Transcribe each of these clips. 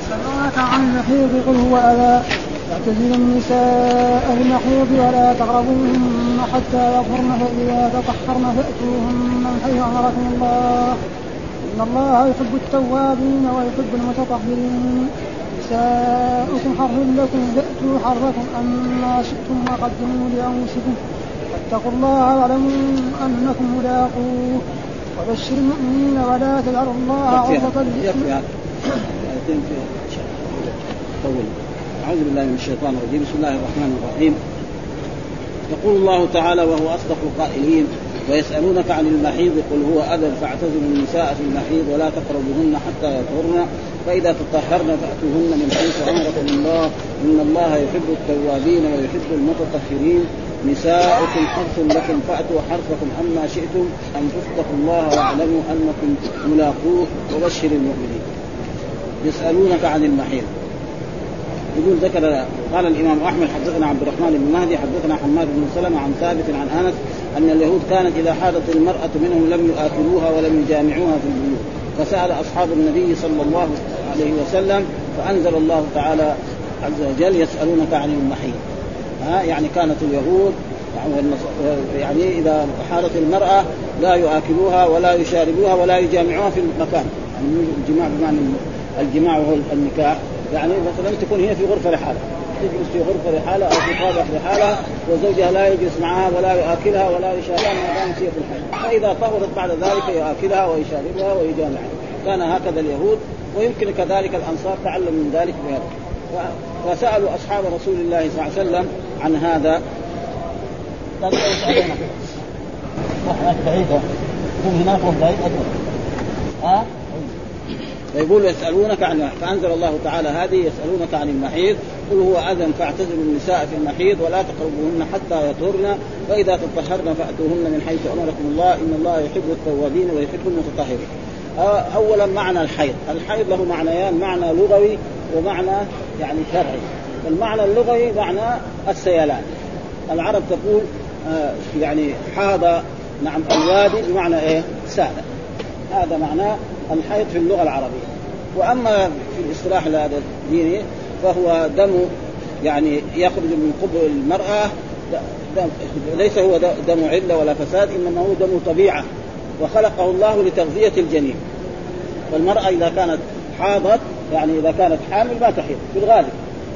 يسألونك عن المحيض قل هو أذى النساء المحيض ولا تقربوهن حتى يطهرن فإذا تطهرن فأتوهن من حيث أمركم الله. إن الله يحب التوابين ويحب المتطهرين. نساؤكم حرث لكم فأتوا حرثكم أما شئتم وقدموا لأنفسكم. واتقوا الله واعلموا أنكم ملاقوه. وبشر المؤمنين ولا تجعلوا الله عرضة يكفي طول. أعوذ بالله من الشيطان الرجيم. بسم الله الرحمن الرحيم. يقول الله تعالى وهو أصدق القائلين ويسألونك عن المحيض قل هو أذى فاعتزلوا النساء في المحيض ولا تقربوهن حتى يطهرن. فإذا تطهرن فأتوهن من حيث أمركم الله. إن الله يحب التوابين ويحب المتطهرين. نساؤكم حرث لكم فأتوا حرثكم أما شئتم أن تتقوا الله واعلموا أنكم ملاقوه وبشر المؤمنين. يسألونك عن المحيض. يقول ذكر قال الإمام أحمد حدثنا عبد الرحمن بن مهدي حدثنا حماد بن سلمة عن ثابت عن أنس أن اليهود كانت إذا حاضت المرأة منهم لم يآكلوها ولم يجامعوها في البيوت. فسأل أصحاب النبي صلى الله عليه وسلم فأنزل الله تعالى عز وجل يسألونك عن المحيط ها يعني كانت اليهود يعني إذا حارت المرأة لا يآكلوها ولا يشاربوها ولا يجامعوها في المكان. يعني الجماع بمعنى الجماع وهو النكاح. يعني مثلا تكون هي في غرفة لحالها. تجلس في غرفة لحالها أو في قابه لحالها وزوجها لا يجلس معها ولا ياكلها ولا يشاربها ما دامت في الحي فإذا طهرت بعد ذلك ياكلها ويشاربها ويجامعها. كان هكذا اليهود ويمكن كذلك الأنصار تعلم من ذلك بهذا. وسألوا أصحاب رسول الله صلى الله عليه وسلم عن هذا. هناك ها فيقول يسألونك عن فأنزل الله تعالى هذه يسألونك عن المحيض. قل هو أذى فاعتزلوا النساء في المحيض ولا تقربوهن حتى يطهرن. فإذا تطهرن فأتوهن من حيث أمركم الله. إن الله يحب التوابين ويحب المتطهرين. أولا معنى الحيض. الحيض له معنيان. معنى لغوي ومعنى يعني شرعي. المعنى اللغوي معنى السيلان العرب تقول يعني حاض نعم الوادي بمعنى إيه؟ سال هذا معناه الحيض في اللغة العربية. وأما في الاصطلاح هذا الديني فهو دم يعني يخرج من قبل المرأة دم ليس هو دم عله ولا فساد إنما هو دم طبيعة وخلقه الله لتغذية الجنين. فالمراه إذا كانت حاضت يعني إذا كانت حامل ما تحيض في الغالب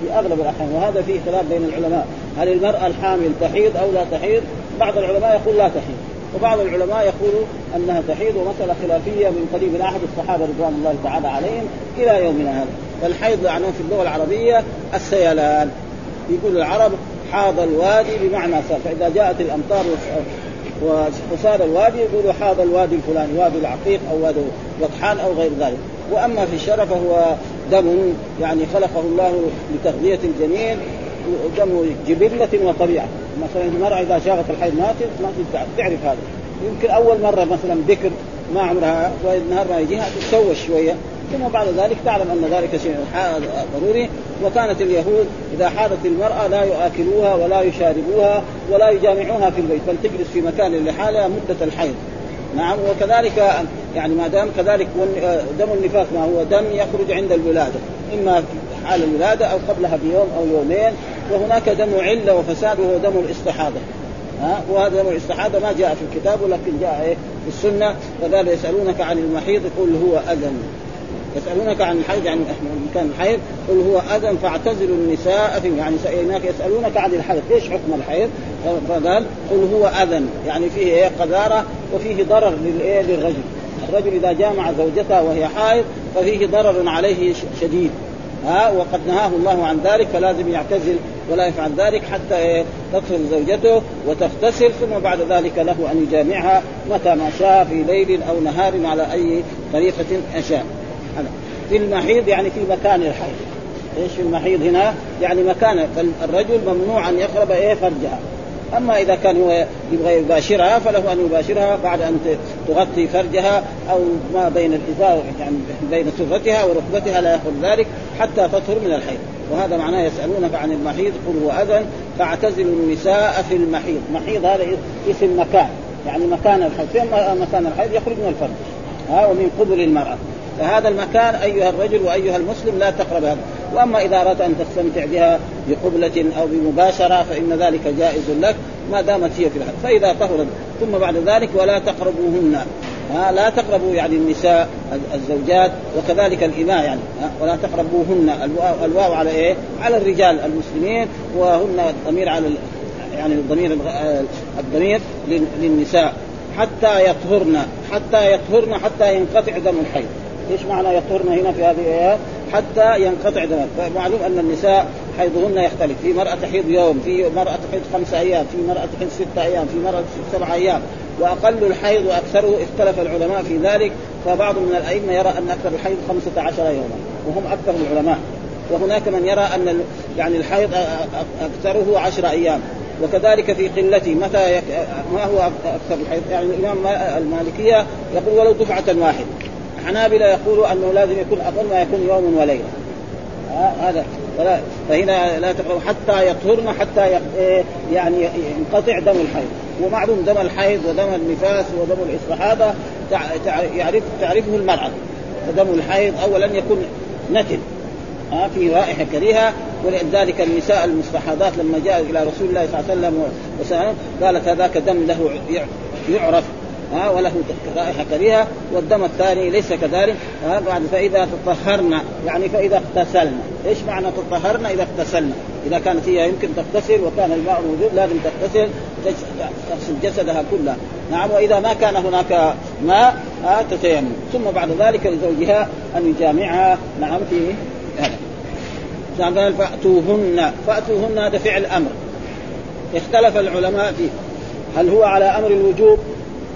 في أغلب الأحيان وهذا فيه خلاف بين العلماء. هل المرأة الحامل تحيض أو لا تحيض؟ بعض العلماء يقول لا تحيض وبعض العلماء يقول أنها تحيض ومسألة خلافية من قريب من احد الصحابة رضوان الله تعالى عليهم إلى يومنا هذا. فالحيض معناه في اللغة العربية السيلان. يقول العرب حاض الوادي بمعنى سال فإذا جاءت الأمطار وصار الوادي يقولوا حاض الوادي الفلاني وادي العقيق أو وادي وطحان أو غير ذلك. وأما في الشرف فهو دم يعني خلقه الله لتغذية الجنين. دم جبلة وطبيعة. مثلا المراه إذا شاغت الحيض ما ما تعرف هذا. يمكن أول مرة مثلا بكر ما عمرها والنهار ما يجيها تتسوش شوية. ثم بعد ذلك تعلم أن ذلك شيء ضروري. وكانت اليهود إذا حاضت المرأة لا يؤكلوها ولا يشاربوها ولا يجامعوها في البيت بل تجلس في مكان لحالها مدة الحيض. نعم وكذلك يعني ما دام كذلك دم النفاس ما هو دم يخرج عند الولادة. إما حال الولادة أو قبلها بيوم أو يومين وهناك دم علة وفساد وهو دم الاستحاضة. ها؟ وهذا دم الاستحاضة ما جاء في الكتاب ولكن جاء إيه في السنة. وقال يسألونك عن المحيض قل هو اذى يسألونك عن الحيض يعني كان الحيض قل هو اذى فاعتزلوا النساء يعني هناك يسألونك عن الحيض. إيش حكم الحيض؟ فقال قل هو اذى يعني فيه إيه؟ قذارة وفيه ضرر للايه للرجل. الرجل إذا جامع زوجته وهي حائض ففيه ضرر عليه شديد. ها وقد نهاه الله عن ذلك فلازم يعتزل ولا يفعل ذلك حتى تدخل زوجته وتغتسل ثم بعد ذلك له أن يجامعها متى ما شاء في ليل أو نهار على أي طريقة شاء في المحيض يعني في مكان الحيض. إيش في المحيض هنا؟ يعني مكان الرجل ممنوع أن يقرب إيه فرجها. أما إذا كان هو يبغى يباشرها فله أن يباشرها بعد أن تغطي فرجها أو ما بين الإزار يعني بين سرتها وركبتها لا ياخذ ذلك. حتى تطهر من الحيض. وهذا معناه يسألونك عن المحيض قل هو أذى فاعتزلوا النساء في المحيض، محيض هذا اسم مكان يعني مكان الحيض، فين مكان الحيض؟ يخرج من الفرج. ها ومن قبل المرأة. فهذا المكان أيها الرجل وأيها المسلم لا تقرب هذا. وأما إذا أردت أن تستمتع بها بقبلة أو بمباشرة فإن ذلك جائز لك ما دامت هي في الحد فإذا طهرت ثم بعد ذلك ولا تقربوهن. ها لا تقربوا يعني النساء الزوجات وكذلك الإماء يعني. ولا تقربوهن. الواو على إيه؟ على الرجال المسلمين وهن الضمير على يعني الضمير الضمير للنساء. حتى يطهرن حتى يطهرن حتى ينقطع دم الحيض. إيش معنى يطهرن هنا في هذه الآيات؟ حتى ينقطع دم فمعلوم أن النساء حيضهن يختلف. في مرأة تحيض يوم في مرأة تحيض خمسة أيام في مرأة تحيض ستة أيام في مرأة تحيض سبعة أيام. وأقل الحيض وأكثره اختلف العلماء في ذلك. فبعض من الأئمة يرى أن أكثر الحيض خمسة عشر يوما وهم أكثر العلماء. وهناك من يرى أن يعني الحيض أكثره عشر أيام. وكذلك في قلته متى يك... ما هو أكثر الحيض؟ يعني الإمام المالكية يقول ولو دفعة واحدة. الحنابله يقولوا أنه لازم يكون أقل ما يكون يوم وليلة. هذا. فلا فهنا لا تقرأ حتى يطهرن حتى إيه، يعني ينقطع دم الحيض. ومعلوم دم الحيض ودم النفاس ودم الاستحاضه يعرف تعرفه المرأة فدم الحيض اولا يكون نتن. ها في رائحة كريهة. ولذلك النساء المستحاضات لما جاء إلى رسول الله صلى الله عليه وسلم قالت هذاك دم له يعرف. ها وله رائحة كريهه والدم الثاني ليس كذلك ها بعد فإذا تطهرنا يعني فإذا اغتسلنا. إيش معنى تطهرنا؟ إذا اغتسلنا. إذا كانت هي يمكن تغتسل وكان الماء موجود لازم تغتسل تغسل جسدها كلها. نعم وإذا ما كان هناك ماء تتيمم. ثم بعد ذلك لزوجها أن يجامعها. نعم في قال فأتوهن. فأتوهن هذا فعل أمر. اختلف العلماء فيه. هل هو على أمر الوجوب؟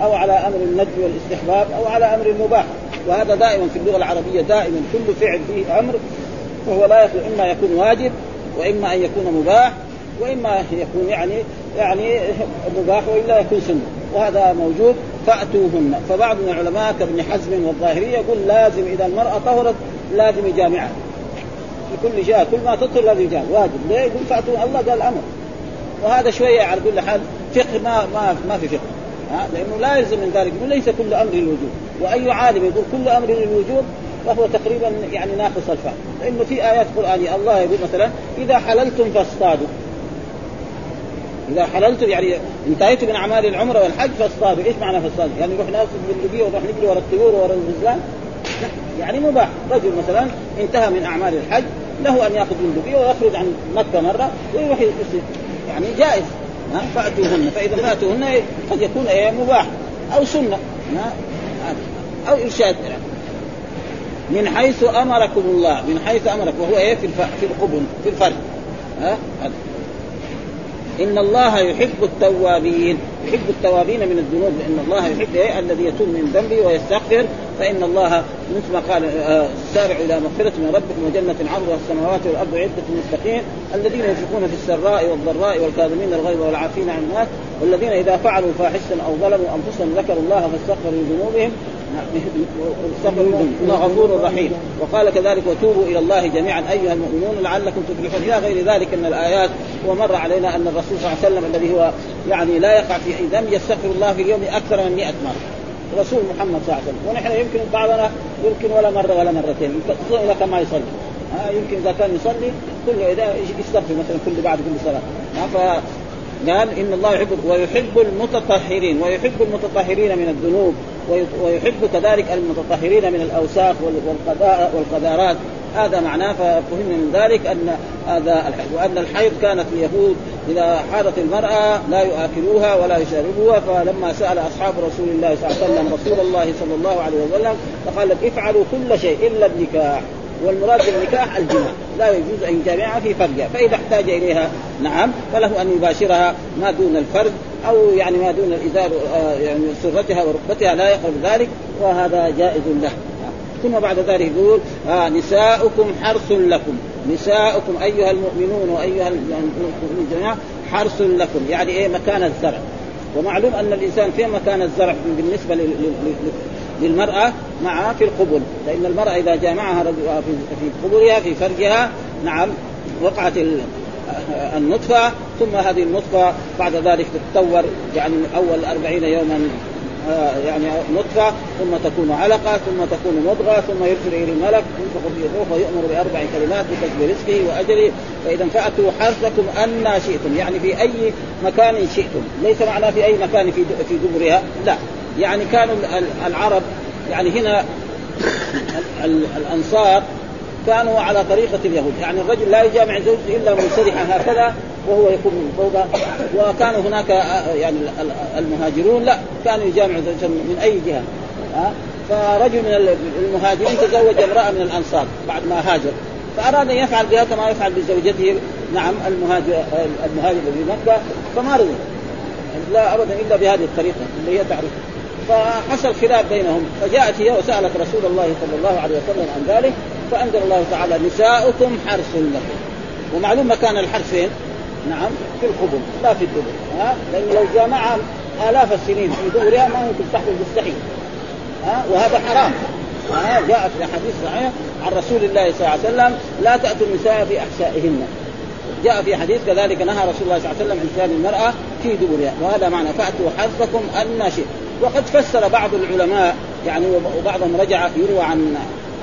أو على أمر الندب والاستحباب أو على أمر المباح وهذا دائما في اللغة العربية دائما كل فعل فيه أمر فهو لا يخلو إما يكون واجب وإما أن يكون مباح وإما يكون يعني يعني مباح وإلا يكون سنة. وهذا موجود فأتوهن. فبعض من العلماء كابن حزم والظاهرية يقول لازم إذا المرأة طهرت لازم يجامعها في كل شيء كل ما تطهر لازم يجامع واجب. ليه؟ يقول فأتوا الله قال أمر. وهذا شوية على كل حال فقه ما ما ما في فقه. لأنه لا يلزم من ذلك ليس كل أمر للوجوب. وأي عالم يقول كل أمر للوجوب فهو تقريبا يعني ناقص الفهم. لأنه في آيات قرآنية الله يقول مثلا إذا حللتم فاصطادوا. إذا حللتم يعني انتهيتم من أعمال العمرة والحج فاصطادوا، إيش معنى فاصطادوا؟ يعني نروح نأخذ باللقيه ونروح نجري ورا الطيور ورا الغزلان يعني مباح، رجل مثلا انتهى من أعمال الحج له أن يأخذ بندقيه ويخرج عن مكة مرة ويروح يعني جائز. فأتوهن. فإذا فأتوهن قد يكون إيه مباح أو سنة. أو إرشاد. من حيث أمركم الله. من حيث امرك وهو إيه؟ في في القبل في الفرد ها؟ إن الله يحب التوابين. يحب التوابين من الذنوب لأن الله يحب إيه؟ الذي يتوب من ذنبه ويستغفر. فإن الله مثل ما قال آه، سارع إلى مغفرة من ربكم وجنه عرضها السماوات والأرض عدة المتقين الذين ينفقون في السراء والضراء والكاظمين الغيظ والعافين عن الناس. والذين إذا فعلوا فاحشة أو ظلموا أنفسهم ذكروا الله فاستغفروا لذنوبهم. إن غفور رحيم. وقال كذلك وتوبوا إلى الله جميعا أيها المؤمنون لعلكم تفلحون. إلى غير ذلك من الآيات. ومر علينا أن الرسول صلى الله عليه وسلم الذي هو يعني لا يقع في ذنب يستغفر الله في اليوم أكثر من 100 مرة. رسول محمد صلى الله عليه وسلم. ونحن يمكن بعضنا يمكن ولا مرة ولا مرتين. إلى كما يصلي. ها يمكن إذا كان يصلي كل إذا يستغفر مثلا كل بعد كل صلاة. قال إن الله يحب ويحب المتطهرين ويحب المتطهرين من الذنوب ويحب كذلك المتطهرين من الأوساخ والقذارات هذا معناه ففهم من ذلك أن هذا الحيض وأن الحيض كانت اليهود إذا حاضت المرأة لا يؤكلوها ولا يشربوها فلما سأل أصحاب رسول الله صلى الله عليه وسلم رسول الله صلى الله عليه وسلم فقال افعلوا كل شيء إلا النكاح. والمراد بالنكاح الجماع. لا يجوز أن يجامعها في فرجها. فإذا احتاج إليها نعم فله أن يباشرها ما دون الفرج أو يعني ما دون الإزار آه، يعني سرتها وركبتها لا يقرب ذلك وهذا جائز له. ثم بعد ذلك يقول آه نساؤكم حرث لكم. نساؤكم أيها المؤمنون وأيها الجماعه حرث لكم. يعني إيه؟ مكان الزرع. ومعلوم أن الإنسان في مكان الزرع بالنسبة للمراه مع في القبل لأن المرأة إذا جامعها في قبلها في فرجها نعم وقعت النطفة ثم هذه النطفة بعد ذلك تتطور يعني أول أربعين يوما آه يعني نطفة ثم تكون علقة ثم تكون مضغة ثم يرسل اليه الملك ينفخ فيه الروح ويؤمر بأربع كلمات بكسب رزقه وأجله فإذا فاتوا حرثكم أن شئتم يعني في أي مكان شئتم. ليس معناه في أي مكان في في دبرها لا. يعني كانوا العرب يعني هنا الأنصار كانوا على طريقة اليهود يعني الرجل لا يجامع زوجته إلا منسرحة هكذا وهو يكون من فوق وكانوا هناك آه، يعني المهاجرون لا كانوا يجامعوا زوجته من أي جهة ها فرجل من المهاجرين تزوج امرأة من الأنصار بعد ما هاجر. فأراد أن يفعل بها كما يفعل بزوجته نعم المهاجر المهاجر في مكة فما رضي. لا أبدا إلا بهذه الطريقة اللي هي تعرف فحصل خلاف بينهم فجاءت هي وسألت رسول الله صلى الله عليه وسلم عن ذلك فأنزل الله تعالى نساؤكم حرث لكم. ومعلوم مكان الحرث فين؟ نعم في القبور لا في الدبر. ها؟ لأنه لو جامعها آلاف السنين في دبرها ما ممكن تحمل مستحيل ها؟ وهذا حرام. ها؟ جاء في حديث صحيح عن رسول الله صلى الله عليه وسلم لا تأتوا النساء في احشائهن جاء في حديث كذلك نهى رسول الله صلى الله عليه وسلم عن اتيان المرأة في دبرها وهذا معنى فأتوا حرثكم ان شئت وقد فسر بعض العلماء يعني وبعضهم رجع يروى عن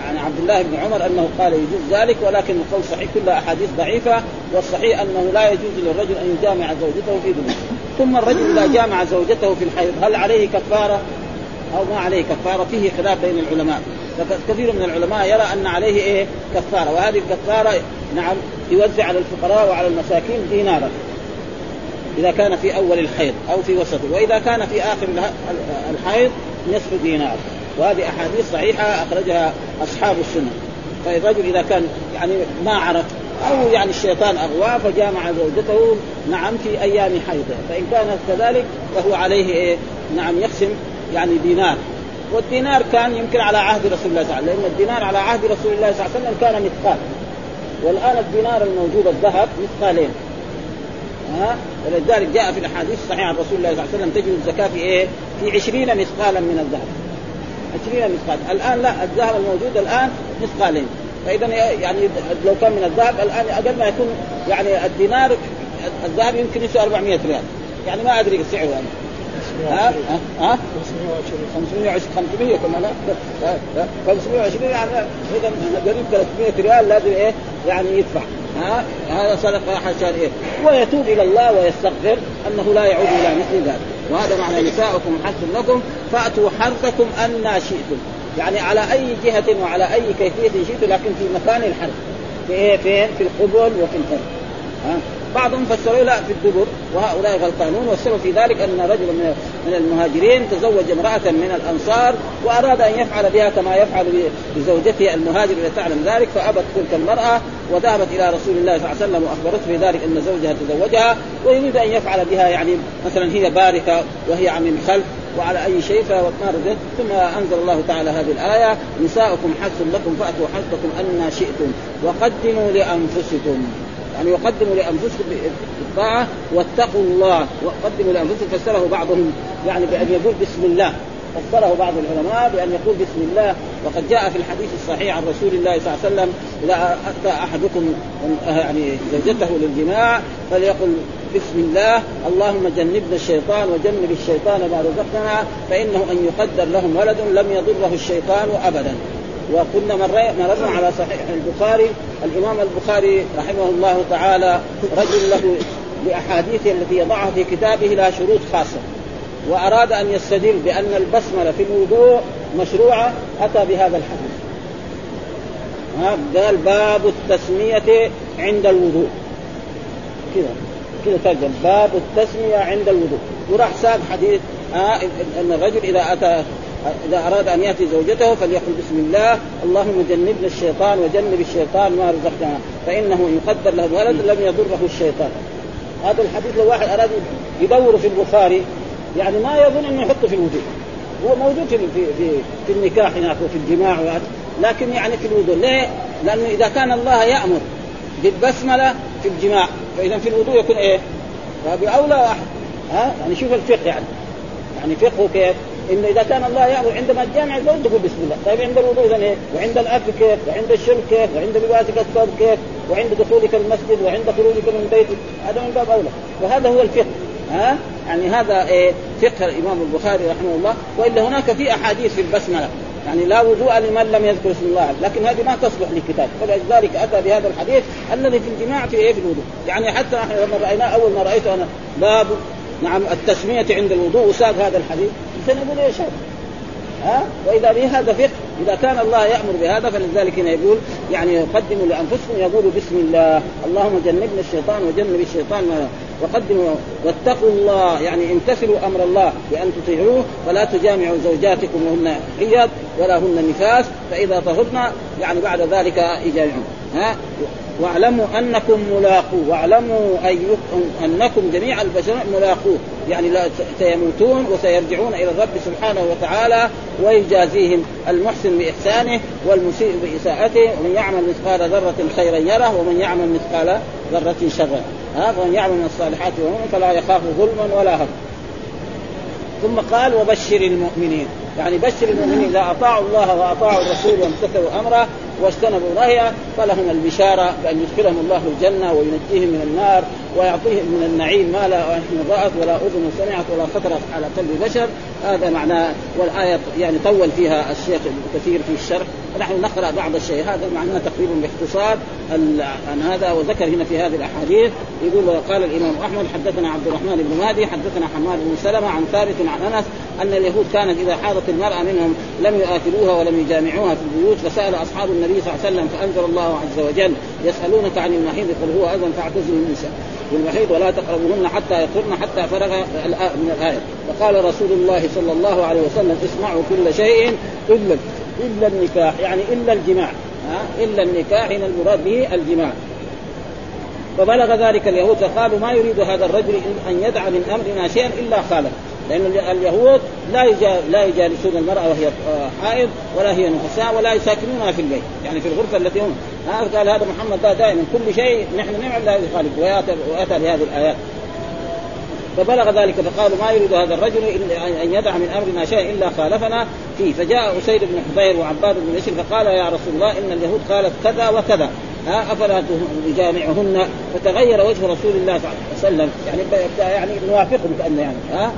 عن عبد الله بن عمر أنه قال يجوز ذلك ولكن القول صحيح كلها أحاديث ضعيفة والصحيح أنه لا يجوز للرجل أن يجامع زوجته في دنيا ثم الرجل إذا جامع زوجته في الحيض هل عليه كفارة؟ أو ما عليه كفارة؟ فيه خلاف بين العلماء. كثير من العلماء يرى أن عليه إيه؟ كفارة. وهذه الكفارة نعم يوزع على الفقراء وعلى المساكين دينارا. إذا كان في أول الحيض أو في وسطه. وإذا كان في آخر الحيض نصف دينار. وهذه أحاديث صحيحة أخرجها أصحاب السنة. فالرجل إذا كان يعني ما عرف أو يعني الشيطان اغواه فجامع زوجته نعم في أيام حيضه. فإن كان كذلك فهو عليه إيه؟ نعم يقسم يعني دينار. والدينار كان يمكن على عهد رسول الله صلى الله عليه وسلم لأن الدينار على عهد رسول الله صلى الله عليه وسلم كان مثقال والآن الدينار الموجود الذهب مثقالين ها ولذلك جاء في الأحاديث الصحيحة عن رسول الله صلى الله عليه وسلم تجد الزكاة في إيه؟ في عشرين مثقالا من الذهب. عشرين مثقال، الآن لا الذهب الموجود الآن مثقالين، فإذا يعني لو كان من الذهب الآن أقل ما يكون يعني الدينار الذهب يمكن يسوى 400 ريال، يعني ما أدري سعره أنا. ها؟ ها؟ 520 500 كما لا؟ 520 يعني إذا قريب 300 ريال لازم إيه؟ يعني يدفع. ها؟ هذا صدقه حاشا إيه؟ ويتوب إلى الله ويستغفر أنه لا يعود إلى مثل ذلك. وهذا معنى نساؤكم حرث لكم. فأتوا حرثكم أن شئتم. يعني على أي جهة وعلى أي كيفية شئتم لكن في مكان الحرث. في إيه؟ فين؟ في القبل وفي الفرد ها؟ بعضهم فسروا لا في الدبر وهؤلاء غلطانون والسبب في ذلك أن رجل من المهاجرين تزوج امرأة من الأنصار وأراد أن يفعل بها كما يفعل بزوجته المهاجر التي تعلم ذلك فأبت تلك المرأة وذهبت إلى رسول الله صلى الله عليه وسلم وأخبرته بذلك أن زوجها تزوجها ويريد أن يفعل بها يعني مثلا هي باركه وهي من خلف وعلى أي شيء فما ثم أنزل الله تعالى هذه الآية نساؤكم حث لكم فأتوا حثكم ان شئتم وقدموا لأنفسكم. يعني يقدموا لأنفسكم بالطاعة واتقوا الله. وقدموا لأنفسكم فسره بعضهم يعني بأن يقول بسم الله. فسره بعض العلماء بأن يقول بسم الله. وقد جاء في الحديث الصحيح عن رسول الله صلى الله عليه وسلم إذا أتى أحدكم يعني زوجته للجماع فليقل بسم الله. اللهم جنبنا الشيطان وجنب الشيطان ما رزقنا فإنه أن يقدر لهم ولد لم يضره الشيطان ابدا. وكنا مررنا على صحيح البخاري. الإمام البخاري رحمه الله تعالى رجل له باحاديثه التي يضعها في كتابه لها شروط خاصة. وأراد أن يستدل بأن البسمله في الوضوء مشروعة أتى بهذا الحديث. قال باب التسمية عند الوضوء. كذا كذا ترجم باب التسمية عند الوضوء. وراح ساق حديث آه إن الرجل إذا أتى إذا أراد أن يأتي زوجته فليقل بسم الله اللهم جنبنا الشيطان وجنب الشيطان ما رزقنا فإنه يقدر له ولد لم يضره الشيطان هذا الحديث لو واحد أراد يدور في البخاري يعني ما يظن إنه يحطه في الوضوء هو موجود في في في, النكاح هناك وفي الجماع لكن يعني في الوضوء ليه؟ لأنه إذا كان الله يأمر بالبسملة في الجماع فإذا في الوضوء يكون إيه؟ فبأولى واحد ها يعني شوف الفقه يعني يعني فقهه كيف؟ انه إذا كان الله يأمر عندما تجامع الزوج تقول بسم الله، طيب عند الوضوء اذا إيه؟ وعند الأكل كيف؟ وعند الشرب كيف؟ وعند لباسك الثوب كيف؟ وعند دخولك المسجد وعند خروجك من بيتك، هذا من باب أولى، وهذا هو الفقه ها؟ يعني هذا إيه؟ فقه الإمام البخاري رحمه الله وإلا هناك في أحاديث في البسملة يعني لا وضوء لمن لم يذكر اسم الله لكن هذه ما تصلح للكتاب فلذلك أتى بهذا الحديث الذي في الجماع في إيه في الوضوء يعني حتى نحن لما رايناه أول ما رايته أنا باب نعم التسمية عند الوضوء. وساق هذا الحديث. سنقول إيش هذا؟ ها؟ وإذا به هذا فقه إذا كان الله يأمر بهذا فلذلك هنا يقول يعني قدموا لأنفسكم يقولوا بسم الله. اللهم جنبنا الشيطان وجنب الشيطان وقدموا. واتقوا الله. يعني امتثلوا أمر الله بأن تطيعوه. ولا تجامعوا زوجاتكم وهن حيض ولا هن نفاس. فإذا طهرن يعني بعد ذلك يجامعون. ها؟ واعلموا أنكم ملاقوه واعلموا أنكم جميع البشر ملاقوه. يعني لا سيموتون وسيرجعون إلى الرب سبحانه وتعالى ويجازيهم المحسن بإحسانه والمسيء بإساءته. ومن يعمل مثقال ذرة خيرا يره ومن يعمل مثقال ذرة شرا. ها فمن يعمل من الصالحات ومن فلا يخاف ظلما ولا هم ثم قال وبشر المؤمنين. يعني بشر المؤمنين اذا أطاعوا الله وأطاعوا الرسول وامتثلوا أمره واجتنبوا نهيه فلهم البشارة بأن يدخلهم الله الجنة وينجيهم من النار ويعطيهم من النعيم ما لا عين رأت ولا أذن سمعت ولا خطرت على قلب بشر. هذا معناه والآية يعني طول فيها الشيخ كثير في الشرح. ونحن نقرأ بعض الشيء هذا معناه تقريبا باختصار عن هذا وذكر هنا في هذه الأحاديث يقول قال الإمام أحمد حدثنا عبد الرحمن بن مهدي حدثنا حماد بن سلمة عن ثابت عن أنس أن اليهود كانت إذا حاضت المرأة منهم لم يآثروها ولم يجامعوها في البيوت فسأل أصحاب النبي صلى الله عليه وسلم فأنزل الله عز وجل يسألونك عن المحيض قل هو اذن فاعتزلوا النساء والمحيض ولا تقربوهن حتى يطهرن حتى فرغ من الآية. فقال رسول الله صلى الله عليه وسلم اسمعوا كل شيء إلا إلا النكاح يعني إلا الجماع. ها؟ إلا النكاح هنا المراد به الجماع. فبلغ ذلك اليهود فقالوا ما يريد هذا الرجل ان يدع من أمرنا شيئا إلا خالف. لأن اليهود لا لا يجالسون المرأة وهي حائض ولا هي نفساء ولا يساكنونها في البيت يعني في الغرفة التي هم. قال هذا محمد دائما كل شيء نحن نعمل لا يخالف وأتى بهذه الآيات. فبلغ ذلك فقالوا ما يريد هذا الرجل أن يدع من أمرنا شيئا إلا خالفنا. فيه فجاء أسيد بن حضير وعباد بن بشر فقال يا رسول الله إن اليهود قالت كذا وكذا. أفلا تجامعهن؟ فتغير وجه رسول الله صلى الله عليه وسلم. يعني يعني نوافقهم كأن يعني ها؟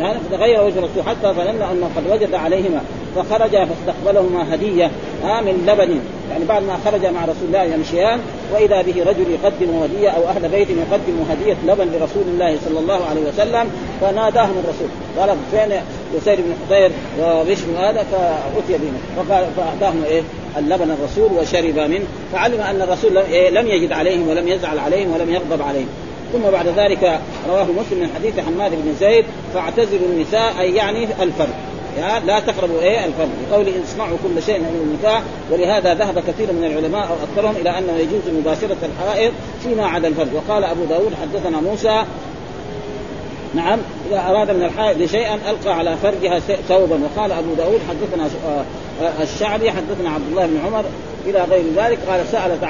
يعني فتغير وجه الرسول حتى ظننا أنه قد وجد عليهما فخرج فاستقبلهما هدية من لبن. يعني بعد ما خرج مع رسول الله يمشيان وإذا به رجل يقدم هدية أو أهل بيت يقدم هدية لبن لرسول الله صلى الله عليه وسلم فناداهم الرسول. قال فين يسير بن حضير وبشر هذا؟ فأتي بهم فقال فاعطاهم إيه؟ اللبن الرسول وشرب منه. فعلم أن الرسول لم, إيه لم يجد عليهم ولم يزعل عليهم ولم يغضب عليهم. ثم بعد ذلك رواه مسلم من حديث حماد بن زيد فاعتزلوا النساء أي يعني الفرد. لا تقربوا إيه الفرد بقول اسمعوا كل شيء من النكاح ولهذا ذهب كثير من العلماء أو أكثرهم إلى أنه يجوز مباشرة الحائض فيما عدا الفرد وقال أبو داود حدثنا موسى نعم إذا أراد من الحائض شيئا ألقى على فرجها ثوبا. وقال أبو داود حدثنا آه، آه، الشعبي حدثنا عبد الله بن عمر إلى غير ذلك قال سألت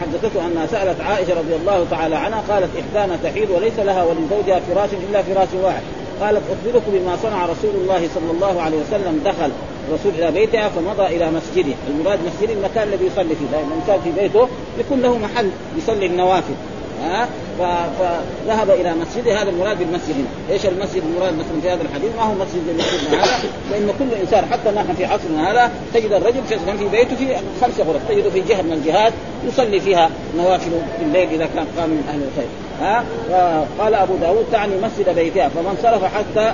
حدثته انها سألت عائشة رضي الله تعالى عنها قالت إحدانا تحيض وليس لها ولزوجها فراش إلا فراش واحد. قالت اخبركم بما صنع رسول الله صلى الله عليه وسلم دخل الرسول إلى بيتها فمضى إلى مسجده، المراد مسجد المكان الذي يصلي فيه، لأن الانسان في بيته يكون له محل يصلي النوافل، ها؟ فذهب إلى مسجده هذا المراد بالمسجد هنا، إيش المسجد؟ المراد مثلا في هذا الحديث؟ ما هو مسجد مسجدنا هذا، فان كل إنسان حتى نحن في عصرنا هذا تجد الرجل في في بيته في خمس غرف، تجده في جهة من الجهات يصلي فيها نوافل في الليل إذا كان قام من أهل الخير. ها؟ قال أبو داود تعني مسجد بيتها. فمن صرف حتى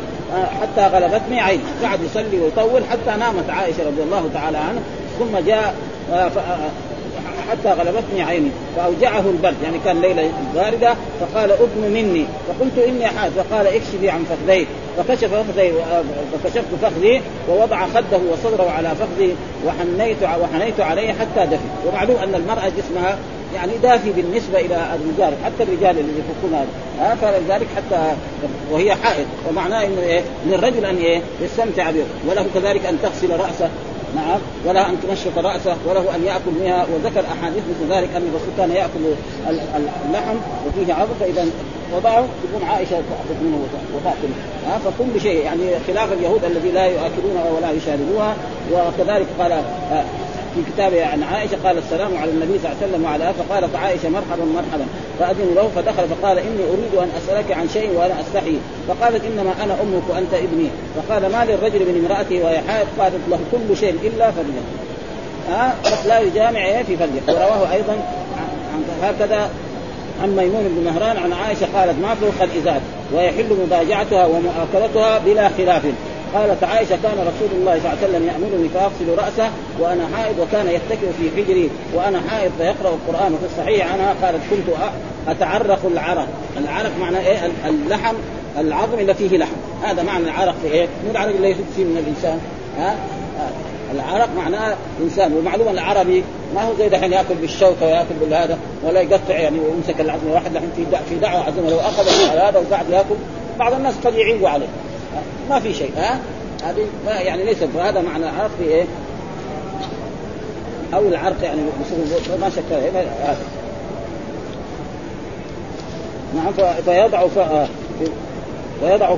حتى غلبتني عين. قعد يصلي ويطول حتى نامت عائشة رضي الله تعالى عنها ثم جاء حتى غلبتني عيني فأوجعه البرد. يعني كان ليلة باردة فقال ابن مني. فقلت إني حاد. فقال اكشفي عن فخذي فكشف فخذي فكشفت فخذي ووضع خده وصدره على فخذي وحنيت وحنيت عليه حتى دفي. ومعلوم أن المرأة جسمها يعني دافي بالنسبة إلى الرجال حتى الرجال اللي يفكون هذا. فلذلك حتى وهي حائض. ومعناه إنه إيه؟ للرجل أن إيه؟ يستمتع به. وله كذلك أن تغسل رأسه. نعم وله أن تنشط راسه وله أن يأكل منها وذكر أحاديث مثل ذلك أن الرسول كان يأكل اللحم وفيه عظم فإذا وضعه تكون عائشة تأخذ منه وتأكل. ها فكل شيء يعني خلاف اليهود الذي لا ياكلونها ولا يشاربوها وكذلك قال في كتابه عن عائشة قال السلام على النبي صلى الله عليه وسلم وعلى فقالت عائشة مرحبا مرحبا. فاذن له فدخل فقال إني أريد أن أسألك عن شيء وأنا أستحي. فقالت إنما أنا أمك وأنت ابني. فقال ما للرجل من امراته وهي حائض؟ قالت له كل شيء إلا فرجه ها؟ أه؟ لا يجامع في فرجه ورواه أيضا هكذا عن ميمون بن مهران عن عائشة قالت ما فوق الإزار. ويحل مضاجعتها ومؤاكلتها بلا خلاف. قالت عائشة كان رسول الله صلى الله عليه وسلم يأمرني فأغسل رأسه وأنا حائض وكان يتكئ في حجري وأنا حائض فيقرأ القرآن وفي الصحيح عنها. قالت كنت أتعرق العرق، العرق معناه إيه؟ اللحم العظم اللي فيه لحم، هذا معنى العرق في إيه؟ مو العرق اللي فيه من الإنسان، ها؟ العرق معناه إنسان. والمعلومه العربي ما هو زي دحين يأكل بالشوكة ويأكل بالهذا ولا يقطع يعني ويمسك العظم واحد دحين في دعوة عزمه لو أخذ هذا وقعد يأكل بعض الناس قد يعيبوا عليه. ما في شيء ها هذه يعني ليس فهذا معنى العرق في إيه؟ أو العرق يعني ما شك هذا نعم فيضع فيضع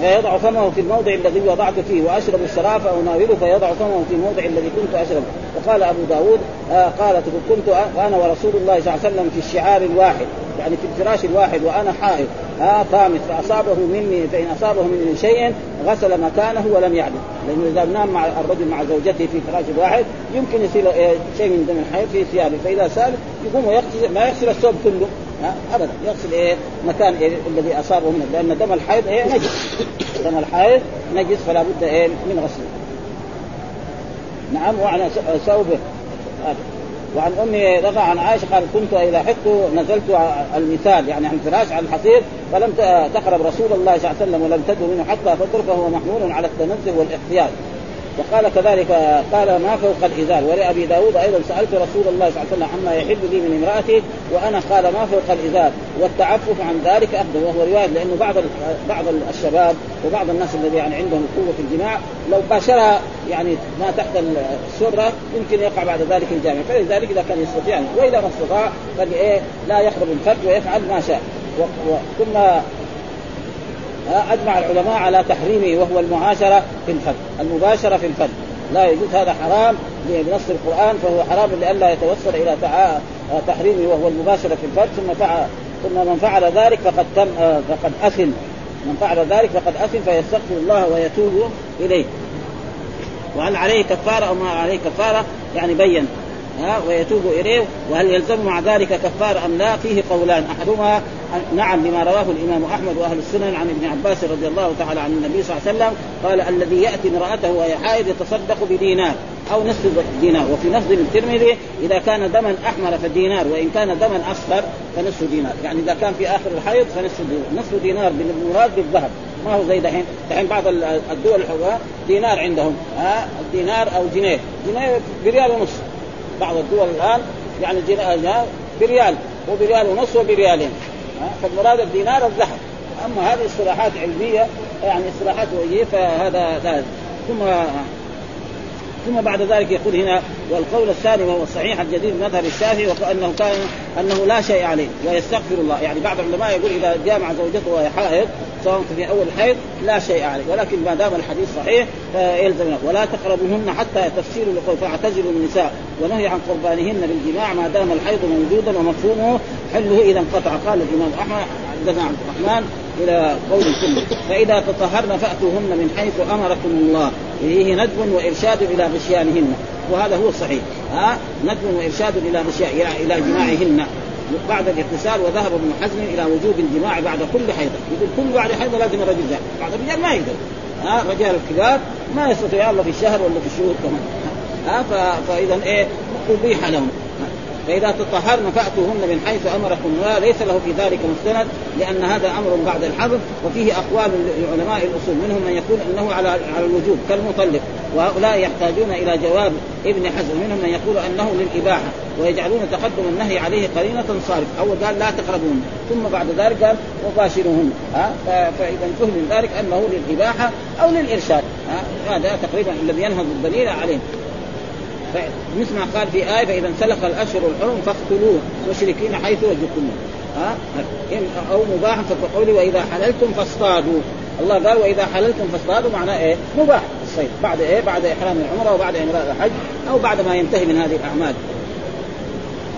فيضع فمه في الموضع الذي وضعت فيه وأشرب الشراب فاناوله فيضع فمه في الموضع الذي كنت اشرب وقال أبو داود آه قالت كنت أنا ورسول الله صلى الله عليه وسلم في الشعار الواحد يعني في الفراش الواحد وأنا حائض. ها طامس فأصابه مني فإن أصابه مني شيء غسل مكانه ولم يعدل. لأنه إذا نام مع الرجل مع زوجته في فراش واحد يمكن يصير شيء من دم الحيض في ثيابه. فإذا سأل يقوم ويغسل ما يغسل الثوب كله. ابدا. يغسل إيه؟ مكان إيه الذي أصابه منه. لأن دم الحيض إيه؟ نجس. دم الحيض نجس فلا بد إيه؟ من غسله. نعم وعلى ثوبه. وعن أمي رضع عن عائشة قال كنت إذا حقت نزلت المثال يعني عن فراش على الحصير فلم تقرب رسول الله صلى الله عليه وسلم ولم تدعو منه حتى فطر فهو محمول على التنزه والاحتياط وقال كذلك قال ما فوق الإزار. ولأبي داود أيضا سألت رسول الله صلى الله عليه وسلم عما يحب لي من امرأتي وأنا قال ما فوق الإزار. والتعفف عن ذلك أفضل وهو رواية لأنه بعض بعض الشباب وبعض الناس الذي يعني عندهم قوة في الجماع لو باشرها يعني ما تحت السرة يمكن يقع بعد ذلك الجامع. فلذلك إذا كان يستطيع وإذا ما استطاع فايه لا يخرج الفرج ويفعل ما شاء. ثم أجمع العلماء على تحريمه وهو المعاشرة في الفرد، المباشرة في الفرد، لا يجوز هذا حرام بنص القرآن فهو حرام لئلا يتوصل إلى تحريمه وهو المباشرة في الفرد ثم فعل ثم من فعل ذلك فقد تم فقد أثم. من فعل ذلك فقد أثم فيستغفر الله ويتوب إليه. وهل عليه كفارة أو ما عليه كفارة؟ يعني بين ها ويتوب إليه. وهل يلزم مع ذلك كفار أم لا؟ فيه قولان. أحدهما نعم لما رواه الإمام أحمد وأهل السنن عن ابن عباس رضي الله تعالى عن النبي صلى الله عليه وسلم قال الذي يأتي امرأته وهي حائض يتصدق بدينار أو نصف دينار. وفي نصف الترمذي إذا كان دما أحمر فدينار وإن كان دما أصفر فنصف دينار. يعني إذا كان في آخر الحيض فنصف دينار نصف دينار بالمراد بالذهب. ما هو زي دحين دحين بعض الدول الحوار دينار عندهم ها؟ دينار أو جنيه. جنيه بريال ونص. بعض الدول الآن يعني بريال. وبريال ونص وبريالين. فالمراد الدينار الذهب. أما هذه اصطلاحات علمية يعني اصطلاحات وجهيه فهذا لا. ثم ثم بعد ذلك يقول هنا والقول الثاني وهو الصحيح الجديد مذهب الشافعي وأنه كان أنه لا شيء عليه ويستغفر الله. يعني بعض العلماء يقول إذا جامع زوجته وهي حائض سواء في أول الحيض لا شيء عليه. ولكن ما دام الحديث صحيح فيلزم ولا تقربوهن حتى تفسير لقول فاعتزلوا النساء ونهي عن قربانهن بالجماع ما دام الحيض موجودا ومفهومه حله إذا انقطع. قال الإمام أحمد عبد الرحمن إلى قول كله فإذا تطهرن فأتوهن من حيث أمركم الله. فيه ندب وإرشاد إلى غشيانهن. وهذا هو الصحيح. ها؟ ندب وإرشاد إلى غشيان إلى جماعهن. بعد الاغتسال وذهب ابن حزم إلى وجوب الجماع بعد كل حيضة. يقول كل بعد حيضة لازم الرجل ذهب بعض الرجال ما يقدر. ها؟ رجال الكبار ما يستطيع الله في الشهر ولا في الشهور كمان. ها؟ فإذا إيه؟ ابيح لهم. فإذا تطهرن فأتوهن من حيث أمركم. الله ليس له في ذلك مستند لأن هذا أمر بعد الحظر وفيه أقوال لعلماء الأصول منهم من يقول إنه على على الوجوب كالمطلق. وهؤلاء يحتاجون إلى جواب ابن حزم منهم من يقول أنه للإباحة ويجعلون تقدم النهي عليه قرينة صارف أول قال لا تقربون ثم بعد ذلك قال مباشرهن ها؟ فإذا فهم ذلك أنه للإباحة أو للإرشاد. ها؟ هذا تقريبا الذي ينهض الدليل عليه. مثل ما قال في آية فإذا انسلخ الأشهر الحرم فاقتلوه مشركين حيث وجدتموه ها؟ أو مباح فقولي وإذا حللتم فاصطادوا. الله قال وإذا حللتم فاصطادوا معناه إيه؟ مباح. الصيد. بعد إيه؟ بعد إحرام العمرة وبعد امراء الحج أو بعد ما ينتهي من هذه الأعمال.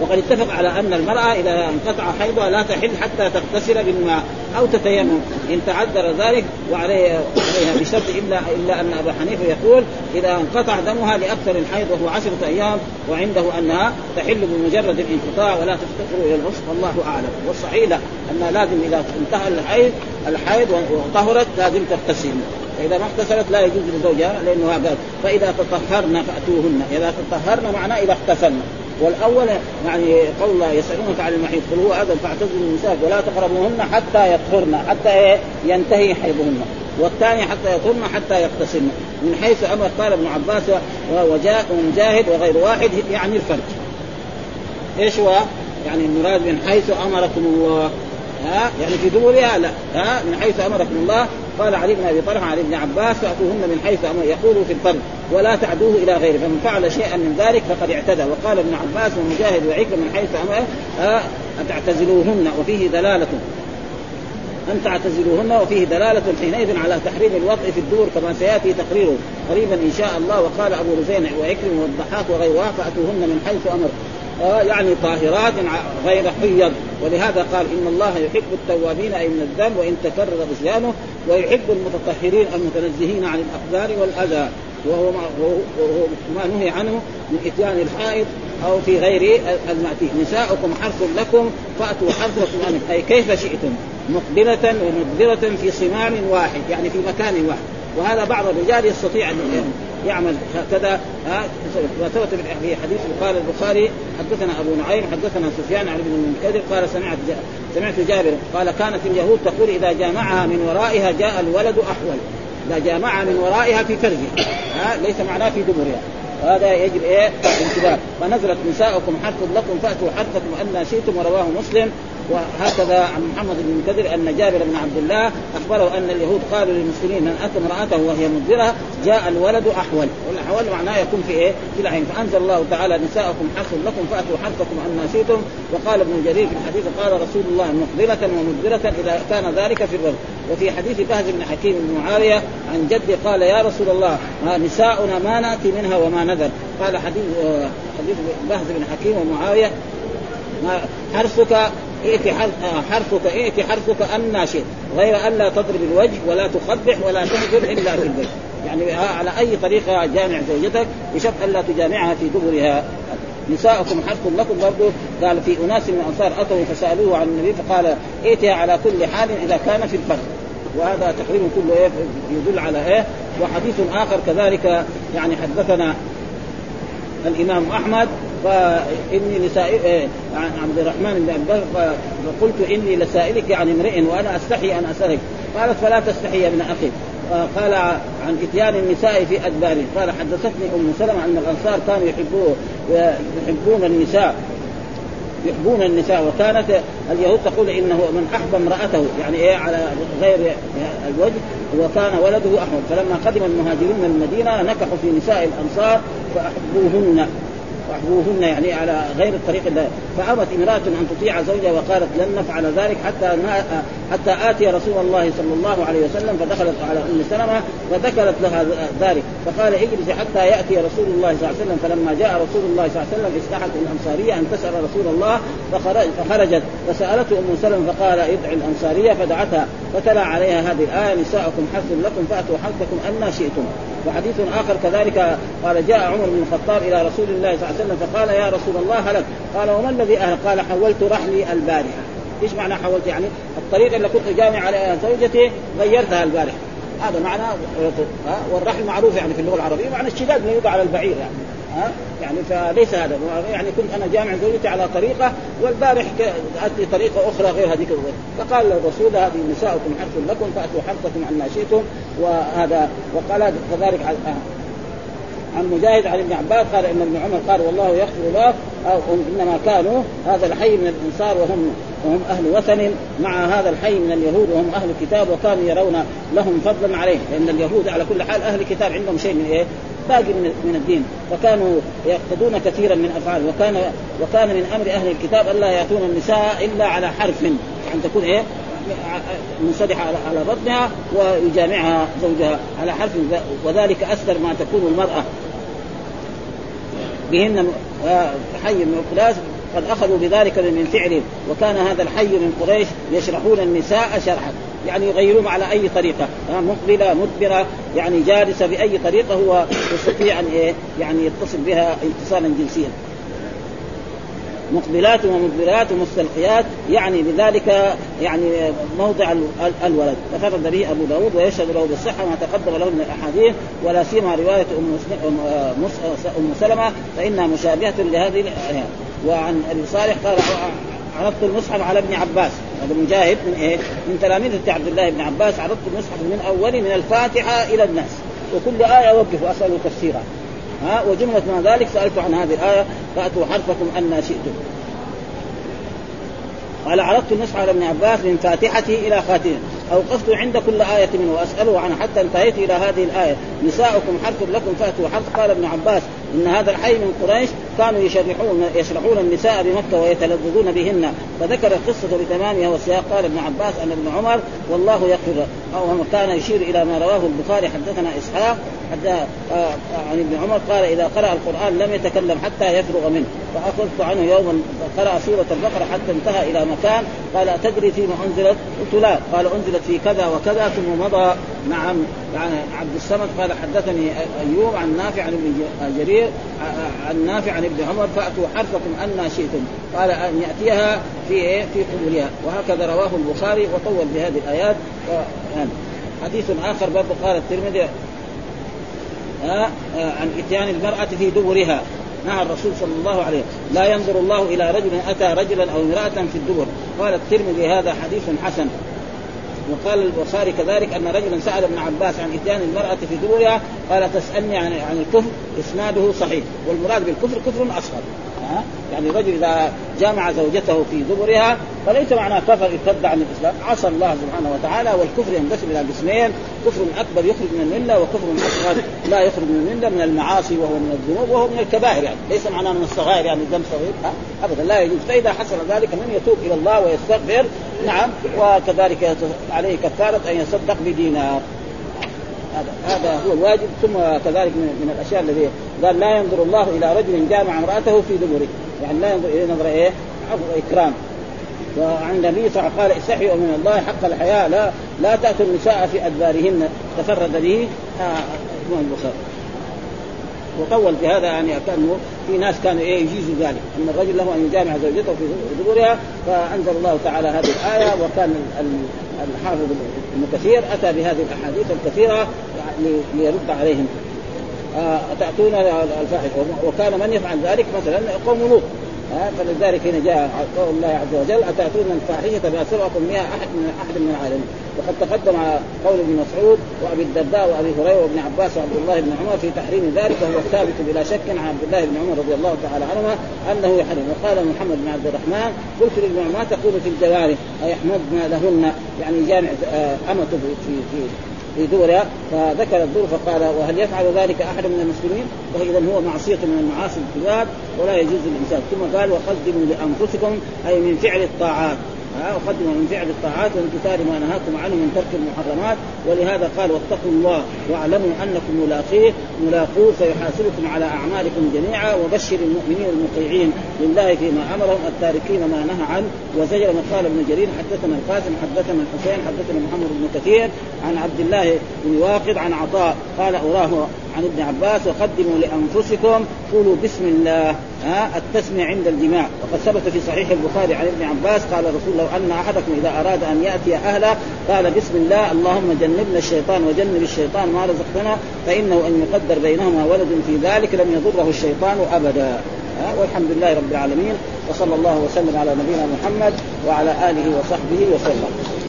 وقد اتفق على أن المرأة إذا انقطع حيضها لا تحل حتى تغتسل بالماء أو تتيمم. إن تعذر ذلك وعليها بشرط الا إلا أن أبا حنيفة يقول إذا انقطع دمها لأكثر الحيض وهو عشرة أيام وعنده أنها تحل بمجرد الانقطاع ولا تفتقر إلى العصر والله أعلم. والصحيح انها لازم إذا انتهى الحيض الحيض وطهرت لازم تغتسل. فإذا ما اغتسلت لا يجوز لزوجها لأنه قال فإذا تطهرن فأتوهن. إذا تطهرن معناه إذا اغتسلن. والأول يعني قول الله يسألونك عن المحيط قل هو اذن فاعتزلوا النساء ولا تقربوهن حتى يطهرن حتى ينتهي حيضهن والثاني حتى يطهرن حتى يغتسلن. من حيث أمر قال ابن عباس وجاء ومجاهد وغير واحد يعني الفرج. إيش هو؟ يعني المراد من حيث أمركم الله. ها؟ يعني في دورها لا. ها؟ من حيث أمركم الله قال علي بن أبي طلحة علي بن عباس فأتوهن من حيث أمر. يقول في الفرد ولا تعدوه إلى غيره فمن فعل شيئا من ذلك فقد اعتدى. وقال ابن عباس ومجاهد وعكرمة من حيث أمر تعتزلوهن وفيه دلالة. أن تعتزلوهن وفيه دلالة حينئذ على تحريم الوضع في الدور كما سيأتي تقريره قريبا إن شاء الله. وقال أبو رزين وعكرم والضحاك وغيرها فأتوهن من حيث أمر. آه يعني طاهرات غير حيض. ولهذا قال إن الله يحب التوابين أي من الذنب وإن تكرر عصيانه ويحب المتطهرين المتنزهين عن الاقدار والأذى. وهو ما, وهو ما نهي عنه من إتيان الحائض أو في غير المأتي نساؤكم حرث لكم فأتوا حرثكم أي كيف شئتم؟ مقبلة ومدبرة في صمام واحد يعني في مكان واحد. وهذا بعض الرجال يستطيع أن يعمل هكذا. وثبت في حديث قال البخاري حدثنا أبو نعيم حدثنا سفيان عن ابن المنكدر قال سمعت سمعت جابر قال كانت اليهود تقول إذا جامعها من ورائها جاء الولد أحول. إذا جامعها من ورائها في فرجها. ها ليس معناه في دبرها. وهذا يجب إيه؟ الانتباه فنزلت نساؤكم حرث لكم فأتوا حرثكم أن شئتم ورواه مسلم. وهكذا عن محمد بن المنكدر أن جابر بن عبد الله أخبره أن اليهود قالوا للمسلمين من اتى امراته وهي مدبره جاء الولد أحول. والأحول معناه يكون في إيه؟ في العين فأنزل الله تعالى نساءكم حرث لكم فأتوا حرثكم ان شئتم. وقال ابن جرير في الحديث قال رسول الله مقبلة ومدبرة إذا كان ذلك في الرجل وفي حديث بهز بن حكيم بن معاوية عن جدي قال يا رسول الله نساؤنا ما نأتي منها وما نذر. قال حديث آه، حديث بهز بن حكيم ومعاوية حرثك ائت حرثك ائت حرثك أن شئت. غير أن لا تضرب الوجه ولا تقبح ولا تهجر إلا في البيت يعني على أي طريقة جامع زوجتك بشرط ألا تجامعها في دبرها. نساؤكم حرث لكم برضه قال في أناس من الانصار أتوا فسألوه عن النبي فقال ائتها على كل حال إذا كان في الفرد وهذا تقريبا كله إيه يدل على إيه وحديث آخر كذلك. يعني حدثنا الإمام أحمد فإني لسائل إيه، عن عبد الرحمن بن فقلت إني لسائلك عن امرئ وأنا أستحي أن أسألك. قالت فلا تستحي يا ابن أخي. قال عن إتيان النساء في ادبارهم قال حدثتني أم سلمة أن الأنصار كانوا يحبون يحبون النساء يحبون النساء وكانت اليهود تقول إنه من أحب امرأته يعني إيه على غير الوجه وكان ولده أحمد. فلما قدم المهاجرون من المدينة نكحوا في نساء الأنصار فاحبوهن وأحبوهن يعني على غير الطريق ده فأبت امرأة أن تطيع زوجها وقالت لن نفعل ذلك حتى حتى آتي رسول الله صلى الله عليه وسلم فدخلت على أم سلمة فذكرت لها ذلك. فقال اجلسي حتى يأتي رسول الله صلى الله عليه وسلم. فلما جاء رسول الله صلى الله عليه وسلم استحت الأنصارية أن تسأل رسول الله فخرج فخرجت. فسألته أم سلمة فقال ادعي الأنصارية فدعتها. فتلا عليها هذه الآية نساؤكم حرث لكم فأتوا حرثكم أن شئتم. وحديث آخر كذلك قال جاء عمر بن الخطاب إلى رسول الله صلى الله عليه وسلم فقال يا رسول الله هلك قال وما الذي اهلك؟ قال حولت رحلي البارحة. إيش معنى حولت يعني؟ الطريق اللي كنت جامع على زوجتي غيرتها البارحة. هذا معنى والرحل معروف يعني في اللغة العربية معنى الشداد اللي يوضع على البعير يعني. ها؟ يعني فليس هذا. يعني كنت أنا جامع زوجتي على طريقة والبارح اتي طريقة أخرى غير هذيك فقال الرسول هذه نساؤكم حرث لكم فأتوا حرثكم عن شئتم وهذا وقال كذلك عن مجاهد عن ابن عباس قال إن ابن عمر قال والله يغفر له أو إنما كانوا هذا الحي من الأنصار وهم وهم أهل وثن مع هذا الحي من اليهود وهم أهل الكتاب وكانوا يرون لهم فضلا عليه. لأن اليهود على كل حال أهل الكتاب عندهم شيء من إيه؟ باقي من الدين. فكانوا يقتدون كثيرا من أفعال. وكان وكان من أمر أهل الكتاب الا يأتون النساء إلا على حرف. ان تكون إيه؟ منسدحة على بطنها ويجامعها زوجها على حرف وذلك اثر ما تكون المرأة. بهن حي من قلاس قد أخذوا بذلك من فعلهم وكان هذا الحي من قريش يشرحون النساء شرحا. يعني يغيرون على أي طريقة. مقبلة مدبرة يعني جالسة بأي طريقة هو يستطيع أن إيه؟ يعني يتصل بها اتصالا جنسيا. مقبلات ومدبرات ومستلقيات يعني بذلك يعني موضع الولد. تفرد به أبو داود ويشهد له بالصحة ما تقدم له من الأحاديث ولا سيما رواية أم ام سلمة فإنها مشابهة لهذه وعن أبي صالح قال عرضت المصحف على ابن عباس. هذا مجاهد من إيه؟ من تلاميذ عبد الله بن عباس عرضت المصحف من اوله من الفاتحة إلى الناس. وكل آية أوقف واساله تفسيرها. ها وجملة ما ذلك سألت عن هذه الآية فأتوا حرفكم أن شئتم. قال عرضت النصح على ابن عباس من فاتحته إلى خاتمه. أوقفت عند كل آية منه واسأله عنه حتى انتهيت إلى هذه الآية. نساؤكم حرث لكم فأتوا. حرث قال ابن عباس إن هذا الحي من قريش كانوا يشرحون يشرحون النساء بمكة ويتلذذون بهن. فذكر القصة بتمامها والسياق قال ابن عباس أن ابن عمر والله يغفر أو كان يشير إلى ما رواه البخاري. حدثنا إسحاق. حتى آه، عن ابن عمر قال إذا قرأ القرآن لم يتكلم حتى يفرغ منه. فأخذت عنه يوما قرأ سورة البقرة حتى انتهى إلى مكان. قال أتدري فيما أنزلت؟ قلت لا. قال أنزلت في كذا وكذا ثم مضى. نعم يعني عبد الصمد قال حدثني أيوب عن نافع عن ابن جرير عن نافع عن ابن عمر فأتوا حرفكم أن شئتم. قال أن يأتيها في إيه؟ في قبولها وهكذا رواه البخاري وطول بهذه الآيات. يعني حديث آخر برضه قال الترمذي عن إتيان المرأة في دبرها. نهى الرسول صلى الله عليه لا ينظر الله إلى رجل أتى رجلا أو امرأة في الدبر. قال الترمذي هذا حديث حسن. وقال البخاري كذلك أن رجلا سأل ابن عباس عن إتيان المرأة في دبرها قال تسألني عن عن الكفر إسناده صحيح والمراد بالكفر كفر أصغر. ها؟ يعني الرجل إذا جامع زوجته في دبرها فليس معناه كفر ارتد عن الإسلام. عصى الله سبحانه وتعالى والكفر ينقسم إلى قسمين. كفر أكبر يخرج من الملة وكفر أصغر لا يخرج من الملة من المعاصي وهو من الذنوب وهو من الكبائر يعني. ليس معناه من الصغائر يعني دم صغير ابدا لا يجوز. فإذا حصل ذلك من يتوب إلى الله ويستغفر؟ نعم. وكذلك عليه كفارة أن يصدق بدينار. هذا هذا هو الواجب. ثم كذلك من, من الأشياء الذي قال لا ينظر الله إلى رجل جامع امرأته في دبره. يعني لا ينظر إلى نظر إيه؟ عفو إكرام. وعن النبي صلى الله عليه وسلم قال استحيوا من الله حق الحياء لا لا تأتوا النساء في أدبارهن. تفرد به آه البخاري وطول في هذا يعني كان في ناس كانوا إيه يجيزوا ذلك. أن الرجل له أن يجامع زوجته في دبرها فأنزل الله تعالى هذه الآية وكان الحافظ ابن كثير أتى بهذه الأحاديث الكثيرة ليرد عليهم. أتأتون الفاحشة؟ وكان من يفعل ذلك مثلا قوم لوط. فلذلك هنا جاء قول الله عز وجل أتأتون الفاحشة ما سبقكم بها أحد من أحد من العالمين. وقد تقدم قول ابن مسعود وأبي الدرداء وأبي هريرة وابن عباس وعبد الله بن عمر في تحريم ذلك وهو ثابت بلا شك عن عبد الله بن عمر رضي الله تعالى عنهما أنه يحرم. وقال محمد بن عبد الرحمن قلت لابن ما تقول في الجوارح؟ ايحمدن لهن؟ يعني جامع آه، امته في في في دورها فذكر الدور فقال وهل يفعل ذلك أحد من المسلمين؟ فاذا هو معصية من المعاصي الكبار ولا يجوز للإنسان ثم قال وقدموا لأنفسكم أي من فعل الطاعات وقدموا من فعل الطاعات وامتثال ما نهاكم عنه من ترك المحرمات. ولهذا قال واتقوا الله واعلموا أنكم ملاقيه ملاقوه فيحاسبكم على أعمالكم جميعا وبشر المؤمنين المطيعين لله فيما أمرهم التاركين ما نهى عنه. وزجر ما قال ابن جرير حدثنا القاسم حدثنا الحسين حدثنا محمد بن كثير عن عبد الله بن واقد عن عطاء قال أراه عن ابن عباس وقدموا لأنفسكم قولوا بسم الله ها التسمية عند الجماع وقد ثبت في صحيح البخاري عن ابن عباس قال الرسول لو أن أحدكم إذا أراد أن يأتي أهله قال بسم الله اللهم جنبنا الشيطان وجنب الشيطان ما رزقتنا فإنه أن يقدر بينهما ولد في ذلك لم يضره الشيطان أبدا. والحمد لله رب العالمين وصلى الله وسلم على نبينا محمد وعلى آله وصحبه وسلم.